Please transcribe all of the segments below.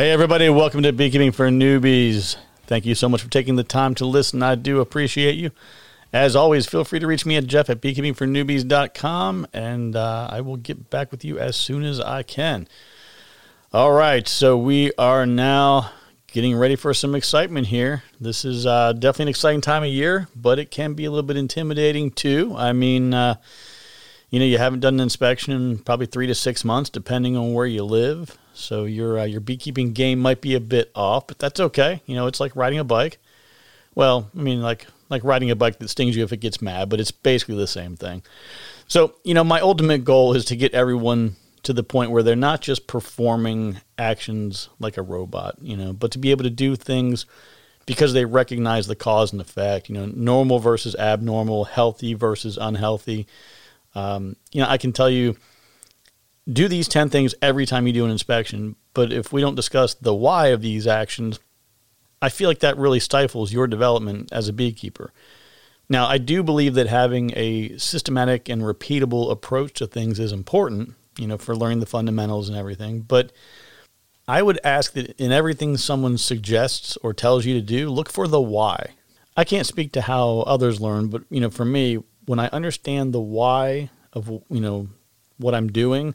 Hey, everybody, welcome to Beekeeping for Newbies. Thank you so much for taking the time to listen. I do appreciate you. As always, feel free to reach me at jeff at beekeepingfornewbies.com, and uh, I will get back with you as soon as I can. All right, so we are now getting ready for some excitement here. This is uh, definitely an exciting time of year, but it can be a little bit intimidating too. I mean, uh, you know, you haven't done an inspection in probably three to six months, depending on where you live. So your uh, your beekeeping game might be a bit off, but that's okay. You know, it's like riding a bike. Well, I mean, like like riding a bike that stings you if it gets mad, but it's basically the same thing. So, you know, my ultimate goal is to get everyone to the point where they're not just performing actions like a robot, you know, but to be able to do things because they recognize the cause and effect, you know, normal versus abnormal, healthy versus unhealthy. Um, you know, I can tell you do these 10 things every time you do an inspection. But if we don't discuss the why of these actions, I feel like that really stifles your development as a beekeeper. Now, I do believe that having a systematic and repeatable approach to things is important, you know, for learning the fundamentals and everything. But I would ask that in everything someone suggests or tells you to do, look for the why. I can't speak to how others learn, but you know, for me, when I understand the why of you know what I'm doing,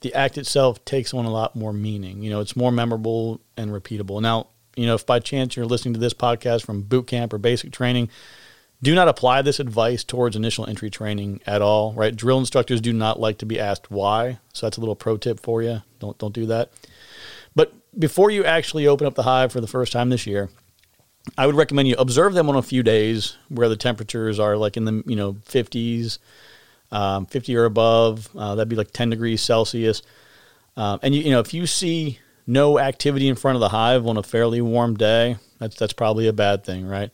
the act itself takes on a lot more meaning. You know, it's more memorable and repeatable. Now, you know, if by chance you're listening to this podcast from boot camp or basic training, do not apply this advice towards initial entry training at all, right? Drill instructors do not like to be asked why. So that's a little pro tip for you. Don't don't do that. But before you actually open up the hive for the first time this year, I would recommend you observe them on a few days where the temperatures are like in the, you know, 50s, um, 50 or above. Uh, that'd be like 10 degrees Celsius. Um, and you, you know, if you see no activity in front of the hive on a fairly warm day, that's that's probably a bad thing, right?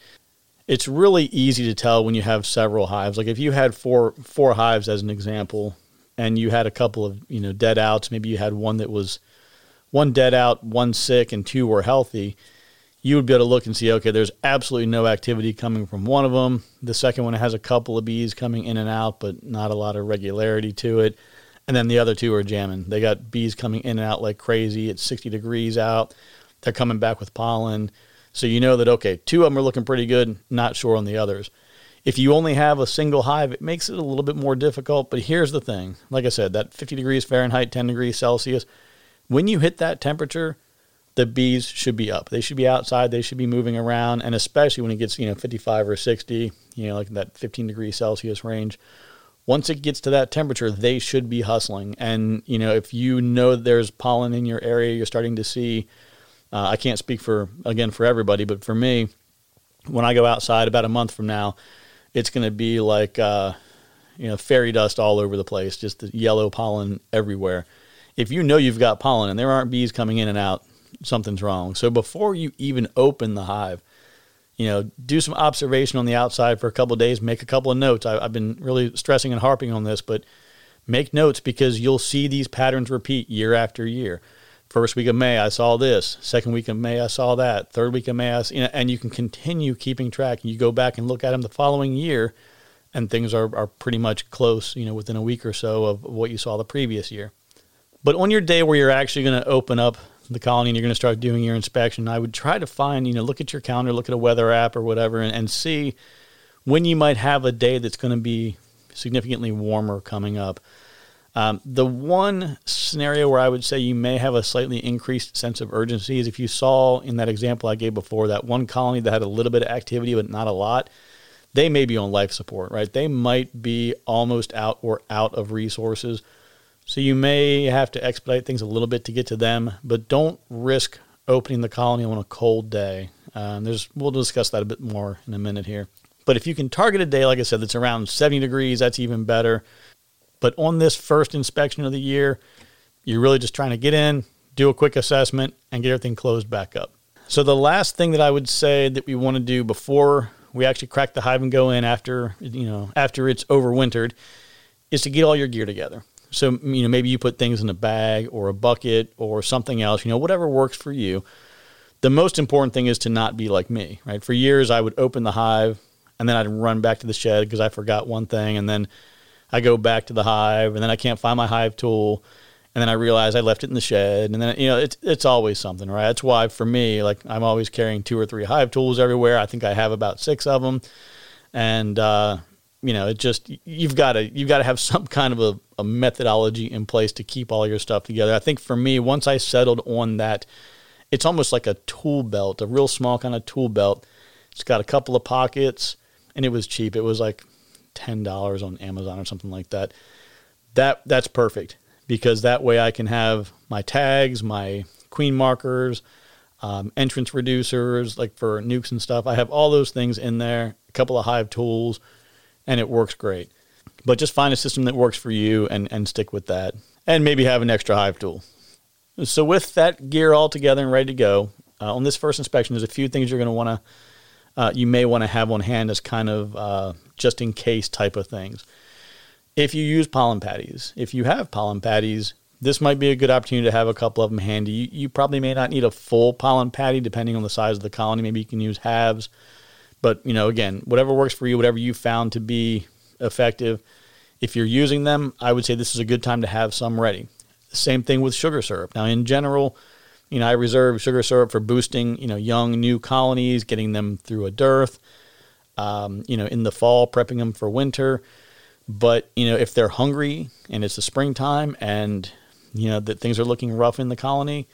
It's really easy to tell when you have several hives. Like if you had four four hives as an example, and you had a couple of you know dead outs, maybe you had one that was one dead out, one sick, and two were healthy you would be able to look and see, okay, there's absolutely no activity coming from one of them. The second one has a couple of bees coming in and out, but not a lot of regularity to it. And then the other two are jamming. They got bees coming in and out like crazy. It's 60 degrees out. They're coming back with pollen. So you know that, okay, two of them are looking pretty good, not sure on the others. If you only have a single hive, it makes it a little bit more difficult. But here's the thing like I said, that 50 degrees Fahrenheit, 10 degrees Celsius, when you hit that temperature, the bees should be up. They should be outside. They should be moving around, and especially when it gets you know 55 or 60, you know like that 15 degrees Celsius range. Once it gets to that temperature, they should be hustling. And you know if you know there's pollen in your area, you're starting to see. Uh, I can't speak for again for everybody, but for me, when I go outside about a month from now, it's going to be like uh, you know fairy dust all over the place, just the yellow pollen everywhere. If you know you've got pollen and there aren't bees coming in and out, something's wrong. So before you even open the hive, you know, do some observation on the outside for a couple days, make a couple of notes. I, have been really stressing and harping on this, but make notes because you'll see these patterns repeat year after year. First week of May, I saw this. Second week of May, I saw that. Third week of May, I, you know, and you can continue keeping track. And you go back and look at them the following year, and things are, are pretty much close, you know, within a week or so of what you saw the previous year. But on your day where you're actually going to open up the colony and you're going to start doing your inspection, I would try to find, you know, look at your calendar, look at a weather app or whatever, and, and see when you might have a day that's going to be significantly warmer coming up. Um, the one scenario where I would say you may have a slightly increased sense of urgency is if you saw in that example I gave before that one colony that had a little bit of activity but not a lot, they may be on life support, right? They might be almost out or out of resources So you may have to expedite things a little bit to get to them, but don't risk opening the colony on a cold day. Um, there's we'll discuss that a bit more in a minute here. But if you can target a day, like I said, that's around 70 degrees, that's even better. But on this first inspection of the year, you're really just trying to get in, do a quick assessment, and get everything closed back up. So the last thing that I would say that we want to do before we actually crack the hive and go in after you know after it's overwintered is to get all your gear together. So you know maybe you put things in a bag or a bucket or something else, you know whatever works for you. The most important thing is to not be like me, right? For years I would open the hive and then I'd run back to the shed because I forgot one thing and then I go back to the hive and then I can't find my hive tool and then I realize I left it in the shed, and then you know it's it's always something, right? That's why for me, like I'm always carrying two or three hive tools everywhere. I think I have about six of them, and uh, you know it just you've got to you've got to have some kind of a, a methodology in place to keep all your stuff together. I think for me, once I settled on that, it's almost like a tool belt, a real small kind of tool belt. It's got a couple of pockets, and it was cheap. It was like ten dollars on Amazon or something like that. That that's perfect because that way I can have my tags, my queen markers, um, entrance reducers, like for nucs and stuff. I have all those things in there, a couple of Hive tools, and it works great. But just find a system that works for you and, and stick with that. And maybe have an extra Hive tool. So, with that gear all together and ready to go, uh, on this first inspection, there's a few things you're going to want to, uh, you may want to have on hand as kind of uh, just in case type of things if you use pollen patties. If you have pollen patties, this might be a good opportunity to have a couple of them handy. You, you, probably may not need a full pollen patty depending on the size of the colony. Maybe you can use halves. But, you know, again, whatever works for you, whatever you found to be effective. If you're using them, I would say this is a good time to have some ready. Same thing with sugar syrup. Now, in general, you know, I reserve sugar syrup for boosting, you know, young new colonies, getting them through a dearth. Um, you know, in the fall, prepping them for winter. But you know, if they're hungry and it's the springtime and you know that things are looking rough in the colony,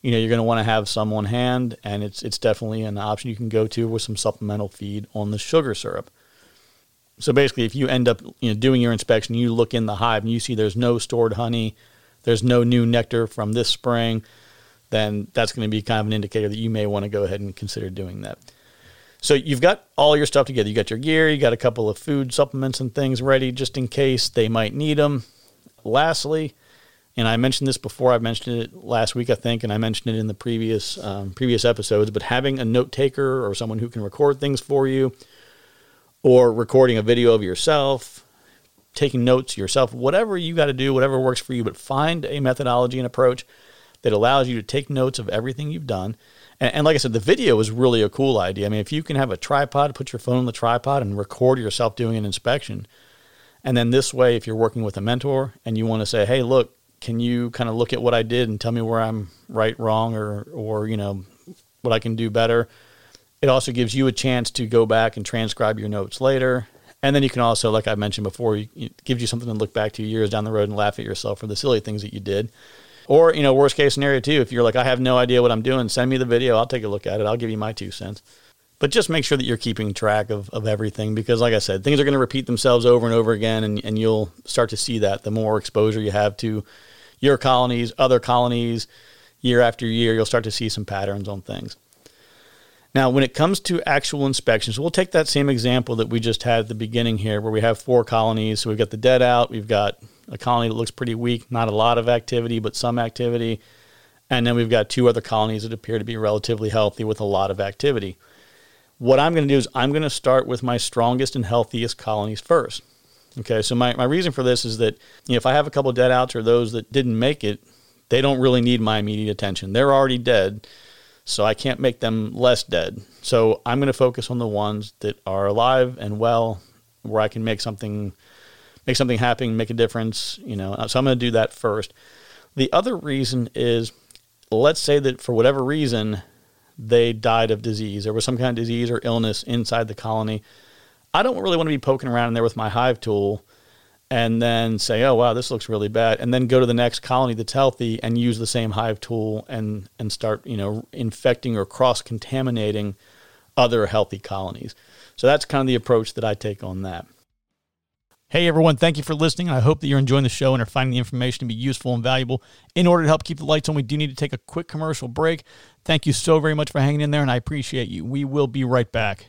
you know you're going to want to have some on hand, and it's it's definitely an option you can go to with some supplemental feed on the sugar syrup. So basically, if you end up you know doing your inspection, you look in the hive and you see there's no stored honey, there's no new nectar from this spring, then that's going to be kind of an indicator that you may want to go ahead and consider doing that. So you've got all your stuff together. You got your gear, you got a couple of food supplements and things ready just in case they might need them. Lastly, and I mentioned this before. I mentioned it last week, I think, and I mentioned it in the previous um, previous episodes. But having a note taker or someone who can record things for you, or recording a video of yourself, taking notes yourself, whatever you got to do, whatever works for you. But find a methodology and approach that allows you to take notes of everything you've done and, and, like I said, the video is really a cool idea. I mean, if you can have a tripod, put your phone on the tripod and record yourself doing an inspection. And then this way, if you're working with a mentor and you want to say, hey, look, can you kind of look at what I did and tell me where I'm right, wrong, or, or, you know, what I can do better? It also gives you a chance to go back and transcribe your notes later. And then you can also, like I mentioned before, it gives you something to look back to years down the road and laugh at yourself for the silly things that you did. Or, you know, worst case scenario too, if you're like, I have no idea what I'm doing, send me the video. I'll take a look at it. I'll give you my two cents. But just make sure that you're keeping track of, of everything because, like I said, things are going to repeat themselves over and over again, and, and you'll start to see that the more exposure you have to your colonies, other colonies, year after year, you'll start to see some patterns on things. Now, when it comes to actual inspections, we'll take that same example that we just had at the beginning here, where we have four colonies. So we've got the dead out, we've got a colony that looks pretty weak, not a lot of activity, but some activity. And then we've got two other colonies that appear to be relatively healthy with a lot of activity. What I'm going to do is I'm going to start with my strongest and healthiest colonies first. Okay, so my, my reason for this is that you know, if I have a couple dead outs or those that didn't make it, they don't really need my immediate attention. They're already dead, so I can't make them less dead. So I'm going to focus on the ones that are alive and well, where I can make something make something happen, make a difference. You know, so I'm going to do that first. The other reason is, let's say that for whatever reason they died of disease, there was some kind of disease or illness inside the colony. I don't really want to be poking around in there with my hive tool and then say, "Oh wow, this looks really bad," and then go to the next colony that's healthy and use the same hive tool and and start you know infecting or cross contaminating other healthy colonies. So that's kind of the approach that I take on that. Hey everyone, thank you for listening. I hope that you're enjoying the show and are finding the information to be useful and valuable. In order to help keep the lights on, we do need to take a quick commercial break. Thank you so very much for hanging in there, and I appreciate you. We will be right back.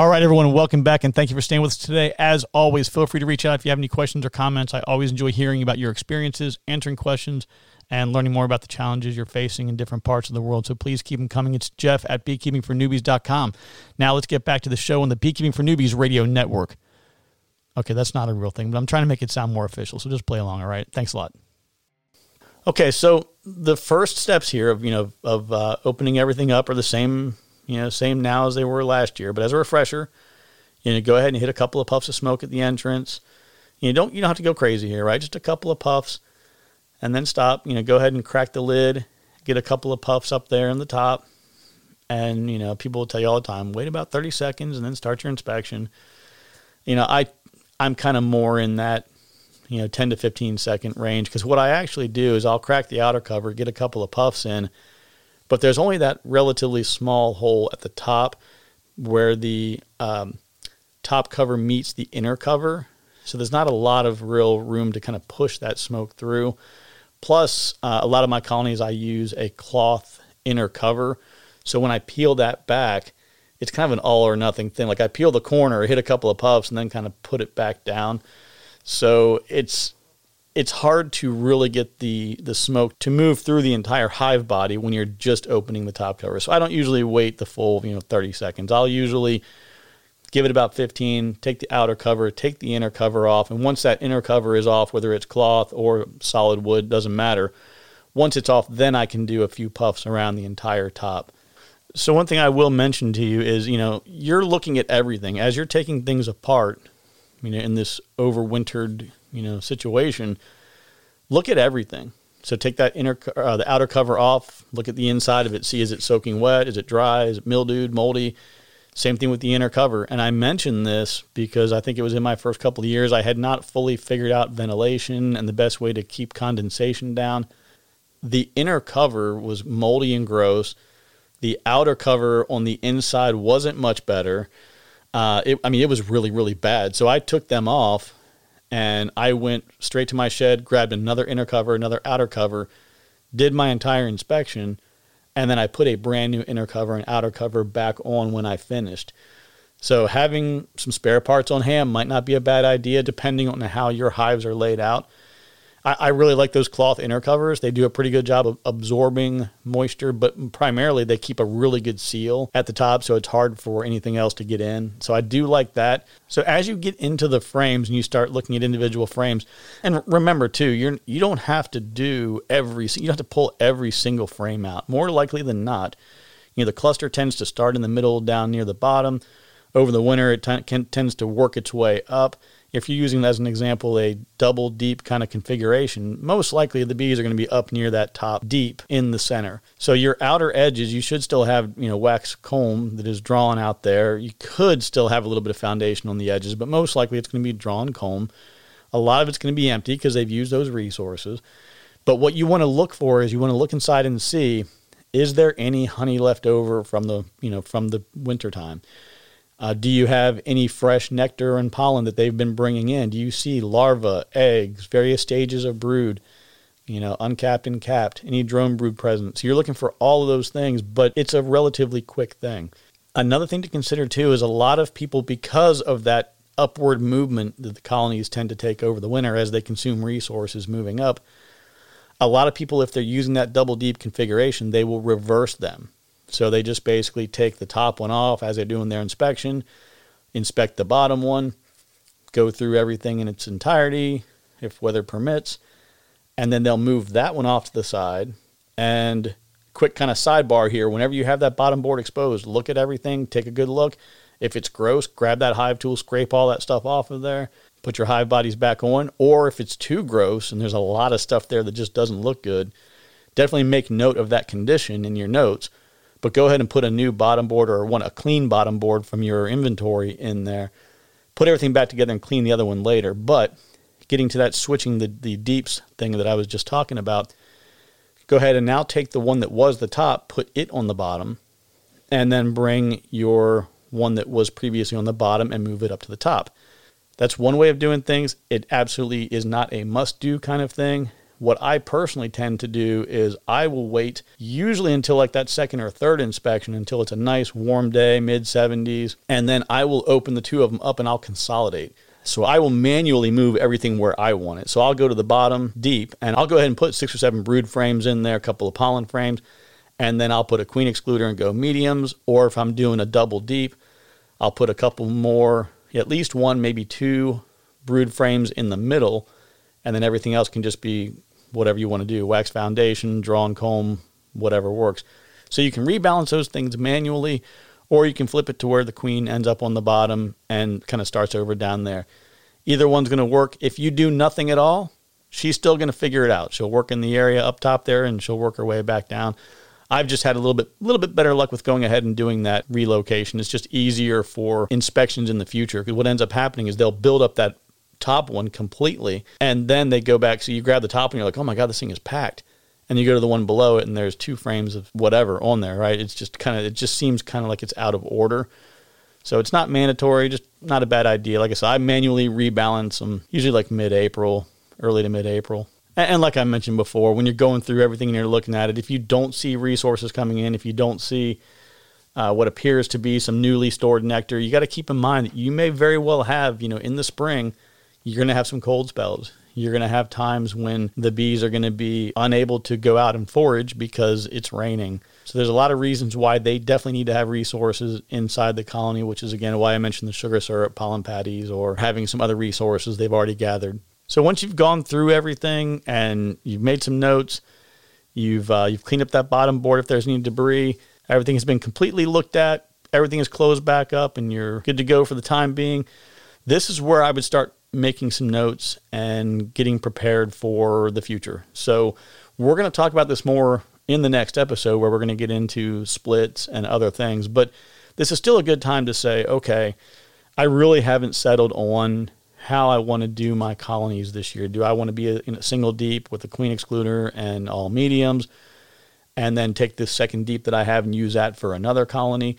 All right, everyone, welcome back and thank you for staying with us today. As always, feel free to reach out if you have any questions or comments. I always enjoy hearing about your experiences, answering questions, and learning more about the challenges you're facing in different parts of the world. So please keep them coming. It's Jeff at beekeepingfornewbies.com. Now let's get back to the show on the Beekeeping for Newbies radio network. Okay, that's not a real thing, but I'm trying to make it sound more official. So just play along, all right? Thanks a lot. Okay, so the first steps here of, you know, of uh, opening everything up are the same you know, same now as they were last year. But as a refresher, you know, go ahead and hit a couple of puffs of smoke at the entrance. You know, don't you don't have to go crazy here, right? Just a couple of puffs, and then stop. You know, go ahead and crack the lid, get a couple of puffs up there in the top, and you know, people will tell you all the time, wait about thirty seconds and then start your inspection. You know, I I'm kind of more in that you know 10 to 15 second range because what I actually do is I'll crack the outer cover, get a couple of puffs in but there's only that relatively small hole at the top where the um, top cover meets the inner cover. So there's not a lot of real room to kind of push that smoke through. Plus, uh, a lot of my colonies, I use a cloth inner cover. So when I peel that back, it's kind of an all or nothing thing. Like I peel the corner, hit a couple of puffs, and then kind of put it back down. So it's it's hard to really get the the smoke to move through the entire hive body when you're just opening the top cover. So I don't usually wait the full, you know, 30 seconds. I'll usually give it about 15, take the outer cover, take the inner cover off, and once that inner cover is off, whether it's cloth or solid wood, doesn't matter. Once it's off, then I can do a few puffs around the entire top. So one thing I will mention to you is, you know, you're looking at everything as you're taking things apart, you know, in this overwintered you know situation, look at everything. So take that inner, uh, the outer cover off. Look at the inside of it. See is it soaking wet? Is it dry? Is it mildewed, moldy? Same thing with the inner cover. And I mentioned this because I think it was in my first couple of years. I had not fully figured out ventilation and the best way to keep condensation down. The inner cover was moldy and gross. The outer cover on the inside wasn't much better. Uh, it, I mean, it was really, really bad. So I took them off and I went straight to my shed, grabbed another inner cover, another outer cover, did my entire inspection, and then I put a brand new inner cover and outer cover back on when I finished. So having some spare parts on hand might not be a bad idea depending on how your hives are laid out. I, I, really like those cloth inner covers. They do a pretty good job of absorbing moisture, but primarily they keep a really good seal at the top, so it's hard for anything else to get in. So I do like that. So as you get into the frames and you start looking at individual frames, and remember too, you're you don't have to do every you don't have to pull every single frame out. More likely than not, you know the cluster tends to start in the middle, down near the bottom. Over the winter, it t- can, tends to work its way up if you're using as an example a double deep kind of configuration, most likely the bees are going to be up near that top deep in the center. So your outer edges, you should still have, you know, wax comb that is drawn out there. You could still have a little bit of foundation on the edges, but most likely it's going to be drawn comb. A lot of it's going to be empty because they've used those resources. But what you want to look for is you want to look inside and see is there any honey left over from the, you know, from the winter time? Uh, do you have any fresh nectar and pollen that they've been bringing in? Do you see larvae, eggs, various stages of brood, you know, uncapped and capped, any drone brood present? So you're looking for all of those things, but it's a relatively quick thing. Another thing to consider too is a lot of people, because of that upward movement that the colonies tend to take over the winter as they consume resources moving up, a lot of people, if they're using that double deep configuration, they will reverse them. So they just basically take the top one off as they're doing their inspection, inspect the bottom one, go through everything in its entirety, if weather permits, and then they'll move that one off to the side. And quick kind of sidebar here whenever you have that bottom board exposed, look at everything, take a good look. If it's gross, grab that hive tool, scrape all that stuff off of there, put your hive bodies back on. Or if it's too gross and there's a lot of stuff there that just doesn't look good, definitely make note of that condition in your notes. But go ahead and put a new bottom board or one a clean bottom board from your inventory in there. Put everything back together and clean the other one later. But getting to that switching the, the deeps thing that I was just talking about, go ahead and now take the one that was the top, put it on the bottom, and then bring your one that was previously on the bottom and move it up to the top. That's one way of doing things. It absolutely is not a must do kind of thing. What I personally tend to do is I will wait usually until like that second or third inspection until it's a nice warm day, mid 70s, and then I will open the two of them up and I'll consolidate. So I will manually move everything where I want it. So I'll go to the bottom deep and I'll go ahead and put six or seven brood frames in there, a couple of pollen frames, and then I'll put a queen excluder and go mediums. Or if I'm doing a double deep, I'll put a couple more, at least one, maybe two brood frames in the middle, and then everything else can just be whatever you want to do wax foundation, draw and comb, whatever works. So you can rebalance those things manually, or you can flip it to where the queen ends up on the bottom and kind of starts over down there. Either one's going to work. If you do nothing at all, she's still going to figure it out. She'll work in the area up top there and she'll work her way back down. I've just had a little bit little bit better luck with going ahead and doing that relocation. It's just easier for inspections in the future because what ends up happening is they'll build up that top one completely and then they go back so you grab the top and you're like, "Oh my god, this thing is packed." And you go to the one below it and there's two frames of whatever on there, right? It's just kind of it just seems kind of like it's out of order. So it's not mandatory, just not a bad idea. Like I said, I manually rebalance them usually like mid-April, early to mid-April. And like I mentioned before, when you're going through everything and you're looking at it, if you don't see resources coming in, if you don't see uh, what appears to be some newly stored nectar, you got to keep in mind that you may very well have, you know, in the spring, you're going to have some cold spells. You're going to have times when the bees are going to be unable to go out and forage because it's raining. So there's a lot of reasons why they definitely need to have resources inside the colony, which is again why I mentioned the sugar syrup, pollen patties, or having some other resources they've already gathered. So once you've gone through everything and you've made some notes, you've uh, you've cleaned up that bottom board if there's any debris, everything has been completely looked at, everything is closed back up, and you're good to go for the time being. This is where I would start making some notes and getting prepared for the future. So we're going to talk about this more in the next episode where we're going to get into splits and other things, but this is still a good time to say, okay, I really haven't settled on how I want to do my colonies this year. Do I want to be a, in a single deep with a queen excluder and all mediums, and then take this second deep that I have and use that for another colony?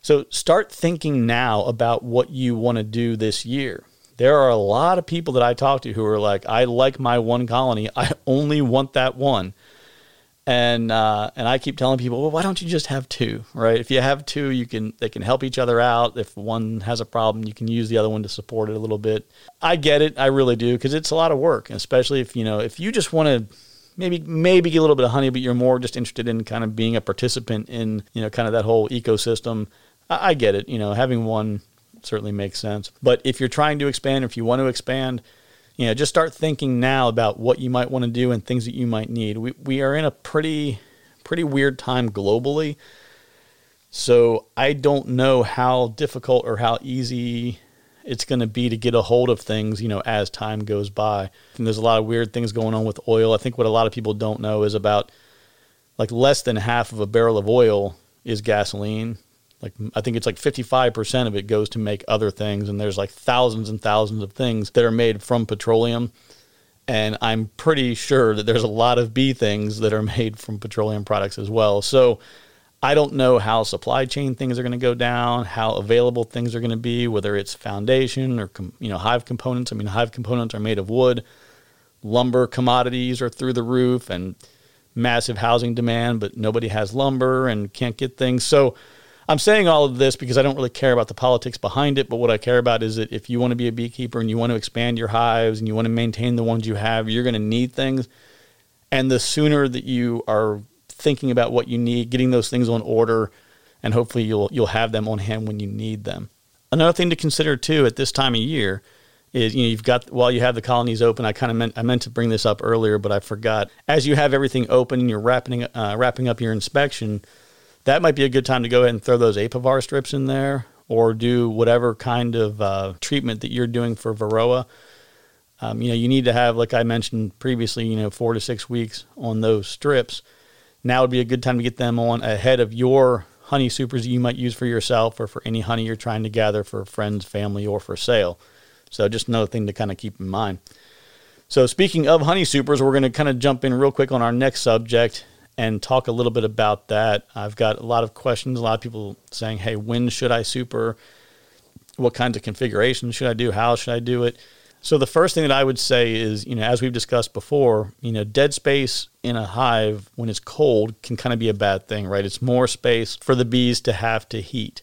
So start thinking now about what you want to do this year. There are a lot of people that I talk to who are like, I like my one colony. I only want that one and uh, and I keep telling people, well, why don't you just have two, right? If you have two, you can they can help each other out. If one has a problem, you can use the other one to support it a little bit. I get it, I really do, because it's a lot of work, especially if you know if you just want to maybe maybe get a little bit of honey, but you're more just interested in kind of being a participant in you know kind of that whole ecosystem. I, I get it, you know, having one certainly makes sense. But if you're trying to expand, if you want to expand, you know, just start thinking now about what you might want to do and things that you might need. We we are in a pretty pretty weird time globally. So I don't know how difficult or how easy it's going to be to get a hold of things, you know, as time goes by. And there's a lot of weird things going on with oil. I think what a lot of people don't know is about like less than half of a barrel of oil is gasoline like I think it's like 55% of it goes to make other things and there's like thousands and thousands of things that are made from petroleum and I'm pretty sure that there's a lot of bee things that are made from petroleum products as well. So I don't know how supply chain things are going to go down, how available things are going to be, whether it's foundation or you know hive components. I mean, hive components are made of wood. Lumber commodities are through the roof and massive housing demand, but nobody has lumber and can't get things. So I'm saying all of this because I don't really care about the politics behind it, but what I care about is that if you want to be a beekeeper and you want to expand your hives and you want to maintain the ones you have, you're going to need things. And the sooner that you are thinking about what you need, getting those things on order, and hopefully you'll you'll have them on hand when you need them. Another thing to consider too at this time of year is you know you've got while you have the colonies open. I kind of meant I meant to bring this up earlier, but I forgot. As you have everything open and you're wrapping uh, wrapping up your inspection, that might be a good time to go ahead and throw those apivar strips in there, or do whatever kind of uh, treatment that you're doing for varroa. Um, you know, you need to have, like I mentioned previously, you know, four to six weeks on those strips. Now would be a good time to get them on ahead of your honey supers you might use for yourself or for any honey you're trying to gather for friends, family, or for sale. So just another thing to kind of keep in mind. So speaking of honey supers, we're going to kind of jump in real quick on our next subject and talk a little bit about that. I've got a lot of questions, a lot of people saying, "Hey, when should I super? What kinds of configurations should I do? How should I do it?" So the first thing that I would say is, you know, as we've discussed before, you know, dead space in a hive when it's cold can kind of be a bad thing, right? It's more space for the bees to have to heat.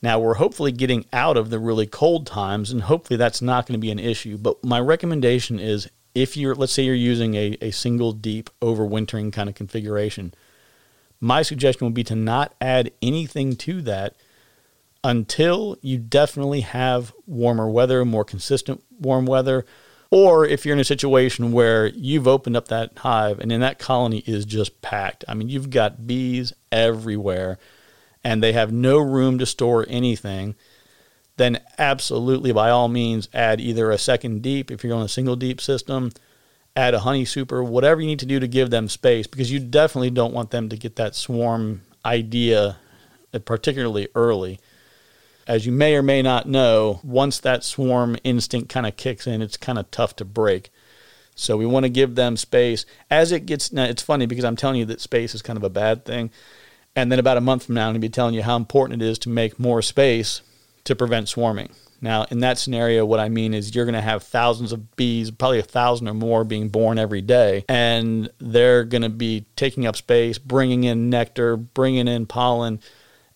Now we're hopefully getting out of the really cold times, and hopefully that's not going to be an issue. But my recommendation is if you're, let's say you're using a, a single deep overwintering kind of configuration, my suggestion would be to not add anything to that until you definitely have warmer weather, more consistent warm weather, or if you're in a situation where you've opened up that hive and then that colony is just packed. I mean, you've got bees everywhere and they have no room to store anything, then absolutely by all means add either a second deep if you're on a single deep system, add a honey super, whatever you need to do to give them space because you definitely don't want them to get that swarm idea uh, particularly early. As you may or may not know, once that swarm instinct kind of kicks in, it's kind of tough to break. So we want to give them space. As it gets, now it's funny because I'm telling you that space is kind of a bad thing. And then about a month from now, I'm going to be telling you how important it is to make more space to prevent swarming. Now, in that scenario, what I mean is you're going to have thousands of bees, probably a thousand or more, being born every day, and they're going to be taking up space, bringing in nectar, bringing in pollen,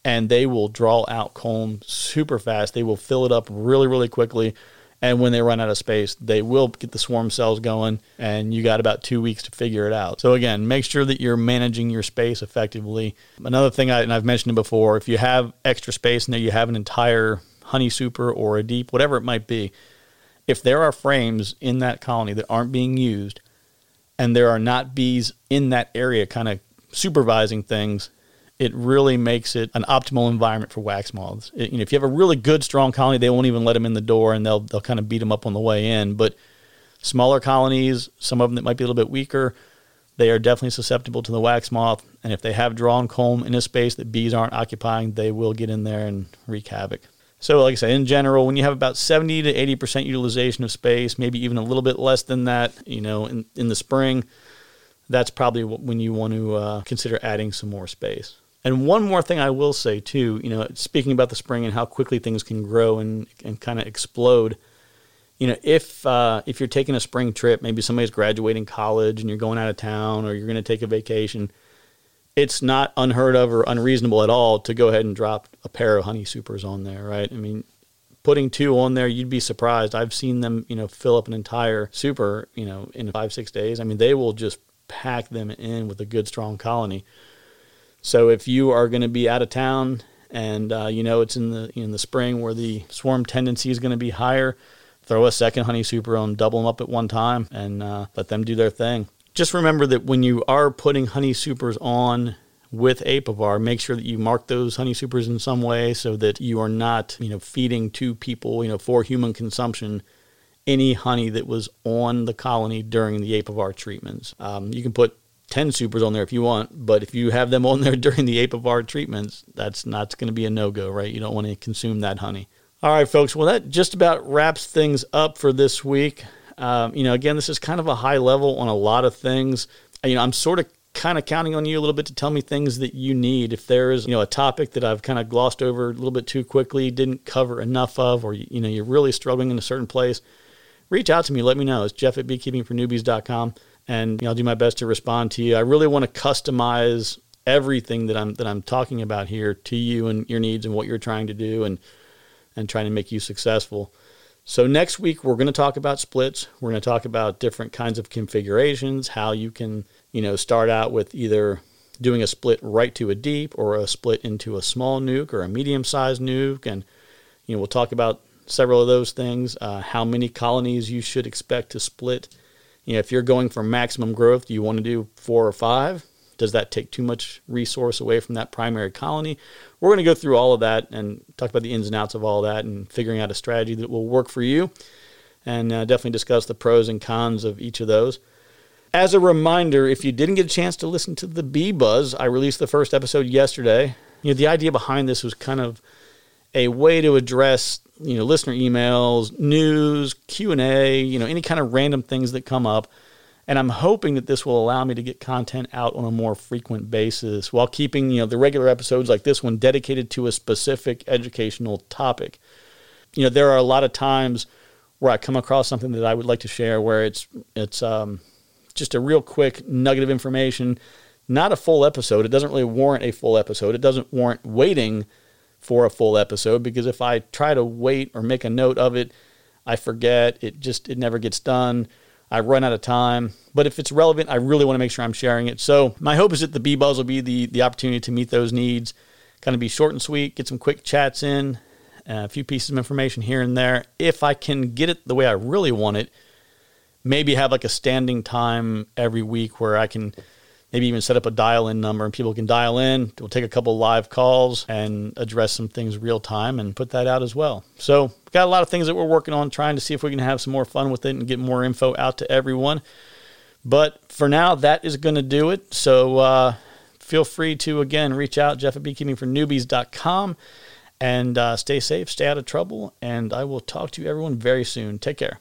and they will draw out comb super fast. They will fill it up really, really quickly and when they run out of space, they will get the swarm cells going, and you got about two weeks to figure it out. So, again, make sure that you're managing your space effectively. Another thing, I, and I've mentioned it before, if you have extra space and there you have an entire honey super or a deep, whatever it might be, if there are frames in that colony that aren't being used, and there are not bees in that area kind of supervising things, it really makes it an optimal environment for wax moths. It, you know, if you have a really good, strong colony, they won't even let them in the door, and they'll they'll kind of beat them up on the way in. But smaller colonies, some of them that might be a little bit weaker, they are definitely susceptible to the wax moth. And if they have drawn comb in a space that bees aren't occupying, they will get in there and wreak havoc. So, like I said, in general, when you have about 70 to 80% utilization of space, maybe even a little bit less than that, you know, in, in the spring, that's probably when you want to uh, consider adding some more space. And one more thing I will say too, you know, speaking about the spring and how quickly things can grow and, and kind of explode. You know, if uh, if you're taking a spring trip, maybe somebody's graduating college and you're going out of town or you're going to take a vacation, it's not unheard of or unreasonable at all to go ahead and drop a pair of honey supers on there, right? I mean, putting two on there, you'd be surprised. I've seen them, you know, fill up an entire super, you know, in five six days. I mean, they will just pack them in with a good strong colony. So if you are going to be out of town and uh, you know it's in the in the spring where the swarm tendency is going to be higher, throw a second honey super on, double them up at one time, and uh, let them do their thing. Just remember that when you are putting honey supers on with Apivar, make sure that you mark those honey supers in some way so that you are not, you know, feeding to people, you know, for human consumption any honey that was on the colony during the Apivar treatments. Um, you can put 10 supers on there if you want, but if you have them on there during the Apivar treatments, that's not going to be a no go, right? You don't want to consume that honey. All right, folks. Well, that just about wraps things up for this week. Um, you know, again, this is kind of a high level on a lot of things. You know, I'm sort of kind of counting on you a little bit to tell me things that you need. If there is, you know, a topic that I've kind of glossed over a little bit too quickly, didn't cover enough of, or, you know, you're really struggling in a certain place, reach out to me. Let me know. It's jeff at beekeepingfornewbies.com and you know, I'll do my best to respond to you. I really want to customize everything that I'm that I'm talking about here to you and your needs and what you're trying to do and and trying to make you successful. So next week we're going to talk about splits. We're going to talk about different kinds of configurations, how you can, you know, start out with either doing a split right to a deep or a split into a small nuc or a medium sized nuc. And, you know, we'll talk about several of those things, uh, how many colonies you should expect to split. You know, if you're going for maximum growth, do you want to do four or five? Does that take too much resource away from that primary colony? We're going to go through all of that and talk about the ins and outs of all that and figuring out a strategy that will work for you and uh, definitely discuss the pros and cons of each of those. As a reminder, if you didn't get a chance to listen to the Bee Buzz, I released the first episode yesterday. You know, the idea behind this was kind of a way to address, you know, listener emails, news, Q&A, you know, any kind of random things that come up. And I'm hoping that this will allow me to get content out on a more frequent basis while keeping, you know, the regular episodes like this one dedicated to a specific educational topic. You know, there are a lot of times where I come across something that I would like to share where it's it's um, just a real quick nugget of information, not a full episode. It doesn't really warrant a full episode. It doesn't warrant waiting for a full episode because if I try to wait or make a note of it, I forget. It just it never gets done. I run out of time. But if it's relevant, I really want to make sure I'm sharing it. So my hope is that the Bee Buzz will be the the opportunity to meet those needs. Kind of be short and sweet, get some quick chats in, uh, a few pieces of information here and there. If I can get it the way I really want it, maybe have like a standing time every week where I can maybe even set up a dial in number and people can dial in. We'll take a couple live calls and address some things real time and put that out as well. So, got a lot of things that we're working on trying to see if we can have some more fun with it and get more info out to everyone. But for now, that is going to do it. So, uh, feel free to again reach out, Jeff at beekeepingfornewbies.com and uh, stay safe, stay out of trouble. And I will talk to you everyone very soon. Take care.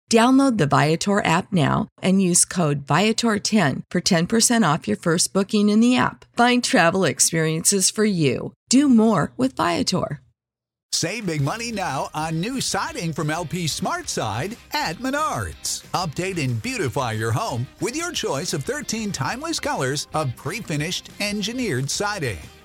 Download the Viator app now and use code Viator10 for 10% off your first booking in the app. Find travel experiences for you. Do more with Viator. Save big money now on new siding from LP Smart SmartSide at Menards. Update and beautify your home with your choice of 13 timeless colors of pre finished engineered siding.